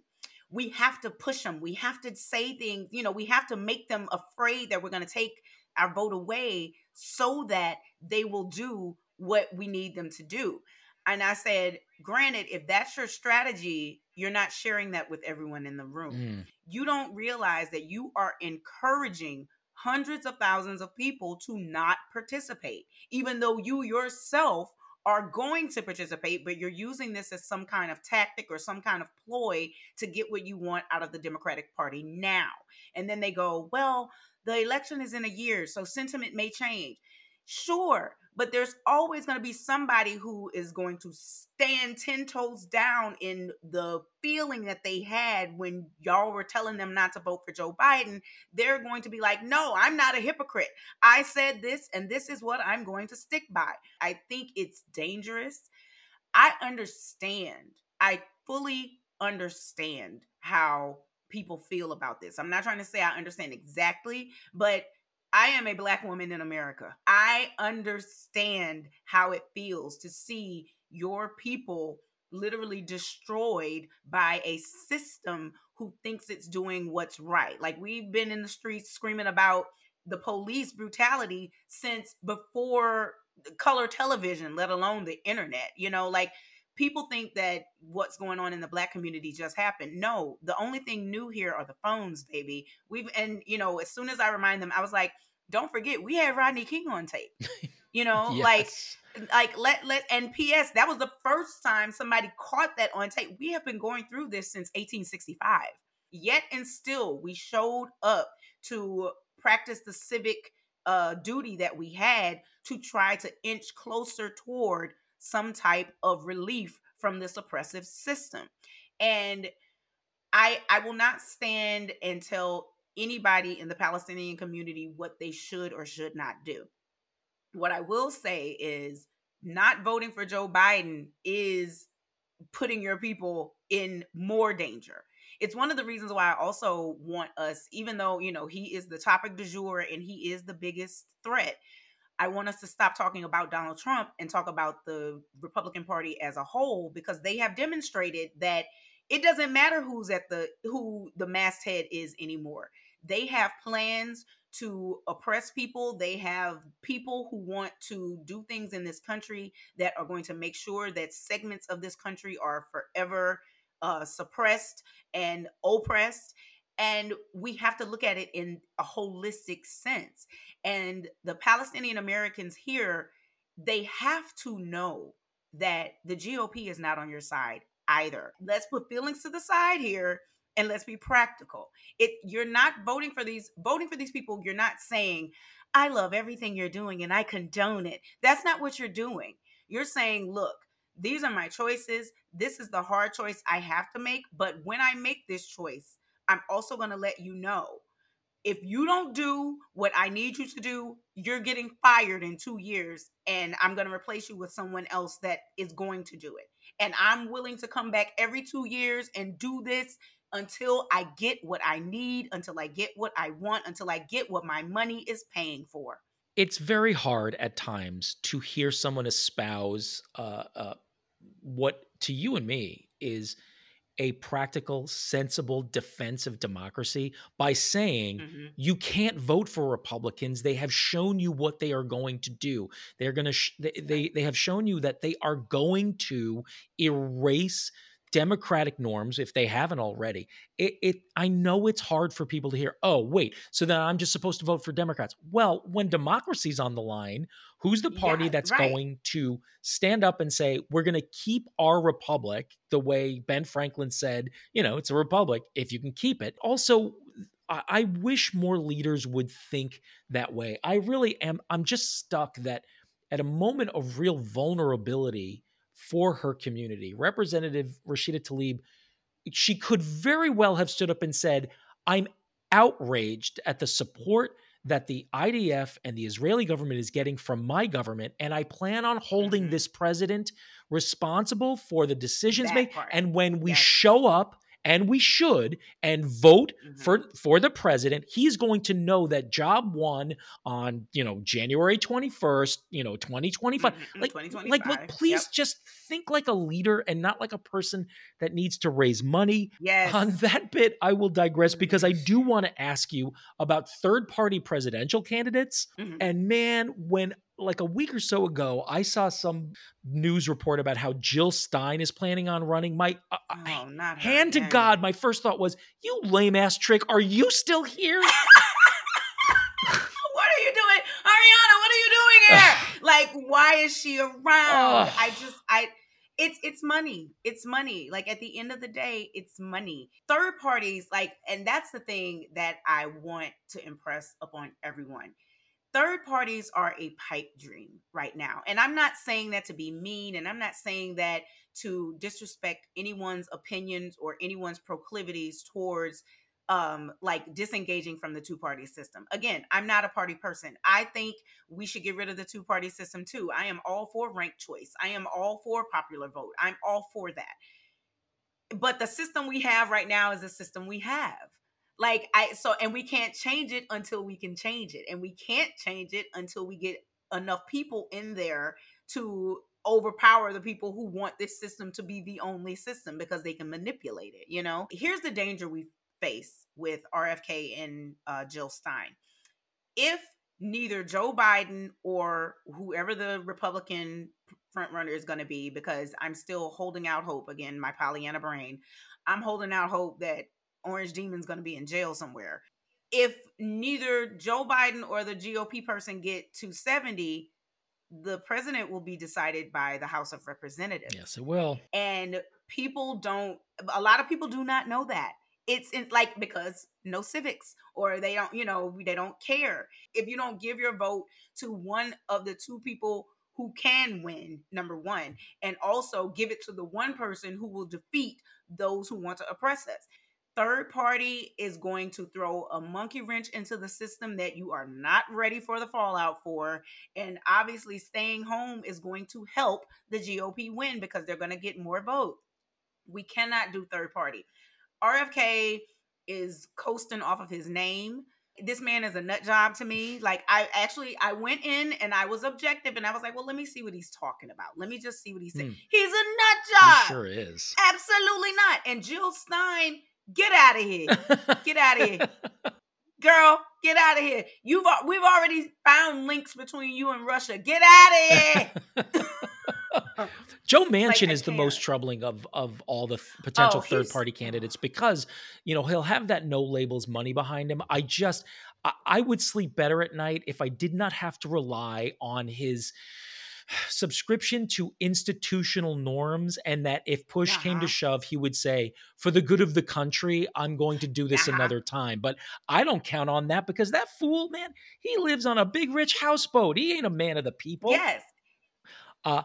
we have to push them. We have to say things, you know, we have to make them afraid that we're going to take our vote away so that they will do what we need them to do. And I said, granted, if that's your strategy, you're not sharing that with everyone in the room. Mm. You don't realize that you are encouraging hundreds of thousands of people to not participate, even though you yourself are going to participate, but you're using this as some kind of tactic or some kind of ploy to get what you want out of the Democratic Party now. And then they go, well, the election is in a year, so sentiment may change. Sure, but there's always going to be somebody who is going to stand 10 toes down in the feeling that they had when y'all were telling them not to vote for Joe Biden. They're going to be like, no, I'm not a hypocrite. I said this, and this is what I'm going to stick by. I think it's dangerous. I understand. I fully understand how people feel about this. I'm not trying to say I understand exactly, but I am a black woman in America. I understand how it feels to see your people literally destroyed by a system who thinks it's doing what's right. Like we've been in the streets screaming about the police brutality since before color television, let alone the internet. You know, like people think that what's going on in the black community just happened. No, the only thing new here are the phones, baby. We've and you know, as soon as I remind them, I was like, don't forget, we had Rodney King on tape. You know, like like let let and ps that was the first time somebody caught that on tape we have been going through this since 1865 yet and still we showed up to practice the civic uh duty that we had to try to inch closer toward some type of relief from this oppressive system and i i will not stand and tell anybody in the palestinian community what they should or should not do what I will say is not voting for Joe Biden is putting your people in more danger. It's one of the reasons why I also want us, even though, you know, he is the topic du jour and he is the biggest threat, I want us to stop talking about Donald Trump and talk about the Republican Party as a whole because they have demonstrated that it doesn't matter who's at the who the masthead is anymore. They have plans to oppress people. They have people who want to do things in this country that are going to make sure that segments of this country are forever uh, suppressed and oppressed. And we have to look at it in a holistic sense. And the Palestinian Americans here, they have to know that the GOP is not on your side either. Let's put feelings to the side here and let's be practical. It you're not voting for these voting for these people, you're not saying I love everything you're doing and I condone it. That's not what you're doing. You're saying, look, these are my choices. This is the hard choice I have to make, but when I make this choice, I'm also going to let you know if you don't do what I need you to do, you're getting fired in two years, and I'm going to replace you with someone else that is going to do it. And I'm willing to come back every two years and do this until I get what I need, until I get what I want, until I get what my money is paying for. It's very hard at times to hear someone espouse uh, uh, what to you and me is a practical, sensible defense of democracy by saying mm-hmm. you can't vote for Republicans. They have shown you what they are going to do. They're going to sh- they, they they have shown you that they are going to erase democratic norms if they haven't already. It, it, i know it's hard for people to hear oh wait so then i'm just supposed to vote for democrats. Well when democracy's on the line who's the party yeah, that's right. going to stand up and say we're going to keep our republic the way ben franklin said you know it's a republic if you can keep it? Also I, I wish more leaders would think that way. I really am i'm just stuck that at a moment of real vulnerability for her community. Representative Rashida Tlaib, she could very well have stood up and said, I'm outraged at the support that the IDF and the Israeli government is getting from my government, and I plan on holding mm-hmm. this president responsible for the decisions that made. Part. And when we yes. show up and we should and vote mm-hmm. for for the president he's going to know that job one on you know january 21st you know 2025 mm-hmm. like 2025. like look please yep. just think like a leader and not like a person that needs to raise money yes. on that bit i will digress because i do want to ask you about third party presidential candidates mm-hmm. and man when like a week or so ago, I saw some news report about how Jill Stein is planning on running. My uh, uh oh, not hand to God, my first thought was, "You lame ass trick, are you still here?" what are you doing, Ariana? What are you doing here? like, why is she around? I just, I. It's it's money. It's money. Like at the end of the day, it's money. Third parties, like, and that's the thing that I want to impress upon everyone third parties are a pipe dream right now. And I'm not saying that to be mean, and I'm not saying that to disrespect anyone's opinions or anyone's proclivities towards um like disengaging from the two party system. Again, I'm not a party person. I think we should get rid of the two party system too. I am all for ranked choice. I am all for popular vote. I'm all for that. But the system we have right now is the system we have like i so and we can't change it until we can change it and we can't change it until we get enough people in there to overpower the people who want this system to be the only system because they can manipulate it you know? Here's the danger we face with rfk and uh, jill stein. If neither joe biden or whoever the republican frontrunner is going to be because i'm still holding out hope again my pollyanna brain i'm holding out hope that Orange Demon's going to be in jail somewhere. If neither Joe Biden or the GOP person get 270, the president will be decided by the House of Representatives. Yes, it will. And people don't, a lot of people do not know that. It's in, like because no civics or they don't, you know, they don't care. If you don't give your vote to one of the two people who can win, number one, and also give it to the one person who will defeat those who want to oppress us third party is going to throw a monkey wrench into the system that you are not ready for the fallout for. And obviously, staying home is going to help the GOP win because they're going to get more votes. We cannot do third party. RFK is coasting off of his name. This man is a nut job to me. Like I actually I went in and I was objective and I was like, well, let me see what he's talking about. Let me just see what he's saying. Mm. He's a nut job. He sure is. Absolutely not. And Jill Stein Get out of here. Get out of here. Girl, get out of here. You've we've already found links between you and Russia. Get out of here. Joe Manchin like, is the most troubling of of all the oh, potential oh, third party candidates because you know he'll have that no labels money behind him. I just I, I would sleep better at night if I did not have to rely on his subscription to institutional norms and that if push uh-huh. came to uh-huh. shove he would say for the good of the country i'm going to do this uh-huh. another time but i don't count on that because that fool man he lives on a big rich houseboat he ain't a man of the people yes uh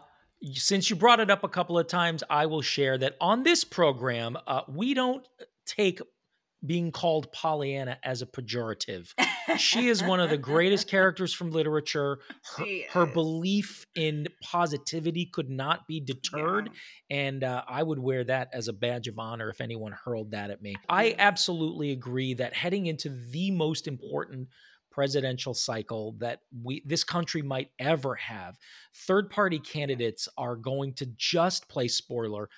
since you brought it up a couple of times i will share that on this program uh, we don't take being called Pollyanna as a pejorative. she is one of the greatest characters from literature. Her, her, belief in positivity could not be deterred. Yeah. And uh, I would wear that as a badge of honor if anyone hurled that at me. I absolutely agree that heading into the most important presidential cycle that we this country might ever have third party candidates are going to just play spoiler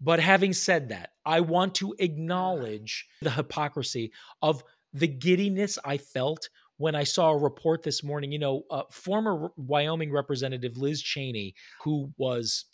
but having said that, I want to acknowledge the hypocrisy of the giddiness I felt when I saw a report this morning. You know, uh, former Wyoming Representative Liz Cheney, who was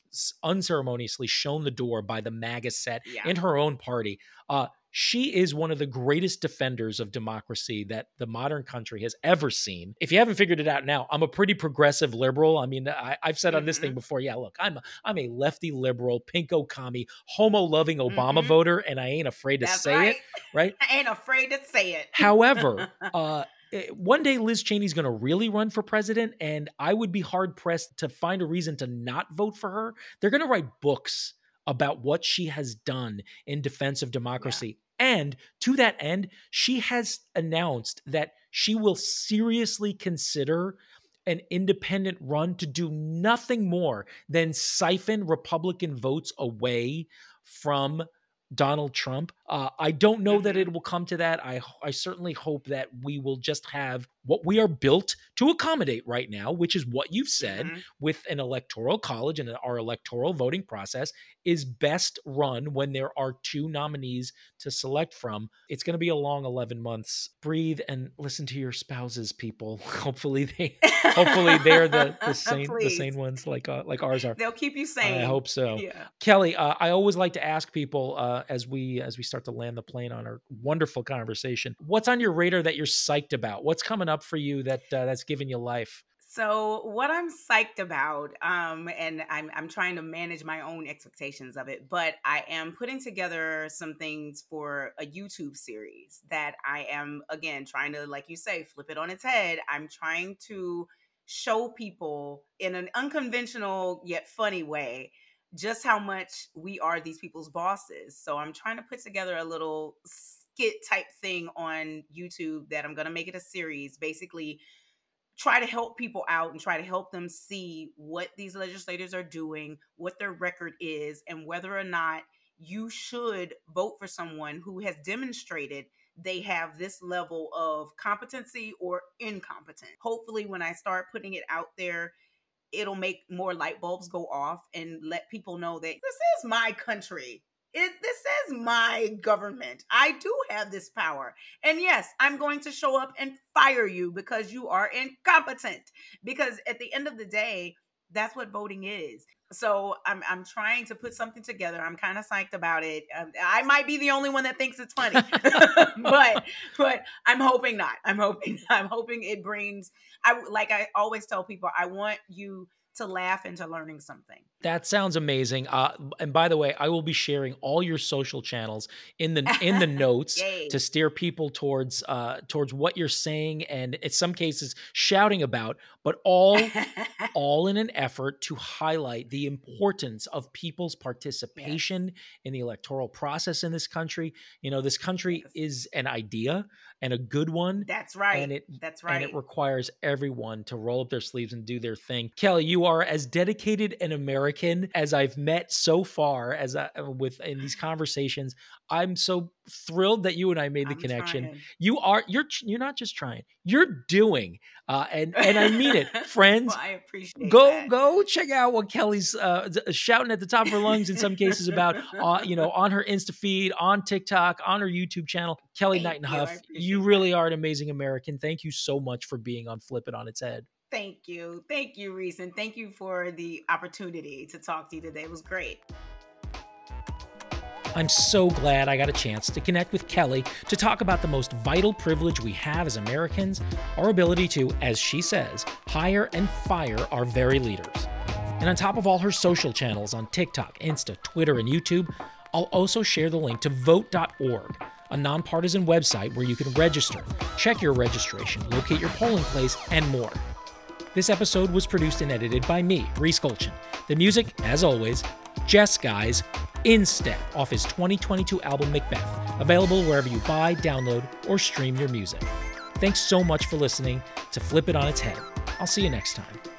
unceremoniously shown the door by the MAGA set yeah. in her own party, uh, she is one of the greatest defenders of democracy that the modern country has ever seen. If you haven't figured it out now, I'm a pretty progressive liberal. I mean, I, have said on this thing mm-hmm. before, yeah, look, I'm a, I'm a lefty liberal, pinko commie, homo loving Obama mm-hmm. voter, and I ain't afraid to That's say right. it. Right? I ain't afraid to say it. However, uh, eh, one day Liz Cheney's going to really run for president, and I would be hard pressed to find a reason to not vote for her. They're going to write books about what she has done in defense of democracy. And to that end, she has announced that she will seriously consider an independent run to do nothing more than siphon Republican votes away from Donald Trump. Uh, I don't know that mm-hmm. it will come to that. I I certainly hope that we will just have what we are built to accommodate right now, which is what you've said mm-hmm. with an electoral college and our electoral voting process is best run when there are two nominees to select from. It's going to be a long 11 months. Breathe and listen to your spouses, people. hopefully they hopefully they're the the same the same ones like uh, like ours are. They'll keep you sane. I hope so. Yeah. Kellee, uh, I always like to ask people uh, as we as we start to land the plane on our wonderful conversation, what's on your radar that you're psyched about? What's coming up for you that uh, that's giving you life? So what I'm psyched about, um, and I'm I'm trying to manage my own expectations of it, but I am putting together some things for a YouTube series that I am again trying to, like you say, flip it on its head. I'm trying to show people in an unconventional yet funny way just how much we are these people's bosses. So I'm trying to put together a little skit type thing on YouTube that I'm going to make it a series basically try to help people out and try to help them see what these legislators are doing, what their record is, and whether or not you should vote for someone who has demonstrated they have this level of competency or incompetence. Hopefully, when I start putting it out there, it'll make more light bulbs go off and let people know that this is my country. It, this is my government. I do have this power. And yes, I'm going to show up and fire you because you are incompetent. Because at the end of the day, that's what voting is. So I'm I'm trying to put something together. I'm kind of psyched about it. Um, I might be the only one that thinks it's funny, but but I'm hoping not. I'm hoping I'm hoping it brings. I like I always tell people I want you to laugh into learning something. That sounds amazing. Uh, and by the way, I will be sharing all your social channels in the in the notes to steer people towards uh, towards what you're saying, and in some cases shouting about, but all all in an effort to highlight the importance of people's participation yes. in the electoral process in this country. You know, this country yes. is an idea and a good one. That's right. And it that's right. And it requires everyone to roll up their sleeves and do their thing. Kellee, you are as dedicated an American as I've met so far as I, uh, with in these conversations. I'm so thrilled that you and I made the I'm connection. Trying. You are you're you're not just trying. You're doing. Uh, and and I mean it, friends. well, I appreciate go that. go check out what Kellee's uh, shouting at the top of her lungs in some cases about uh, you know on her Insta feed, on TikTok, on her YouTube channel. Kellee Knighten Hough, you, you really are an amazing American. Thank you so much for being on Flip It on its head. Thank you. Thank you, Reese. And thank you for the opportunity to talk to you today. It was great. I'm so glad I got a chance to connect with Kellee to talk about the most vital privilege we have as Americans our ability to, as she says, hire and fire our very leaders. And on top of all her social channels on TikTok, Insta, Twitter, and YouTube, I'll also share the link to vote.org, a nonpartisan website where you can register, check your registration, locate your polling place, and more. This episode was produced and edited by me, Reese Colchin. The music, as always, Jess Guys, Instead, off his 2022 album Macbeth, available wherever you buy, download, or stream your music. Thanks so much for listening to Flip It on Its Head. I'll see you next time.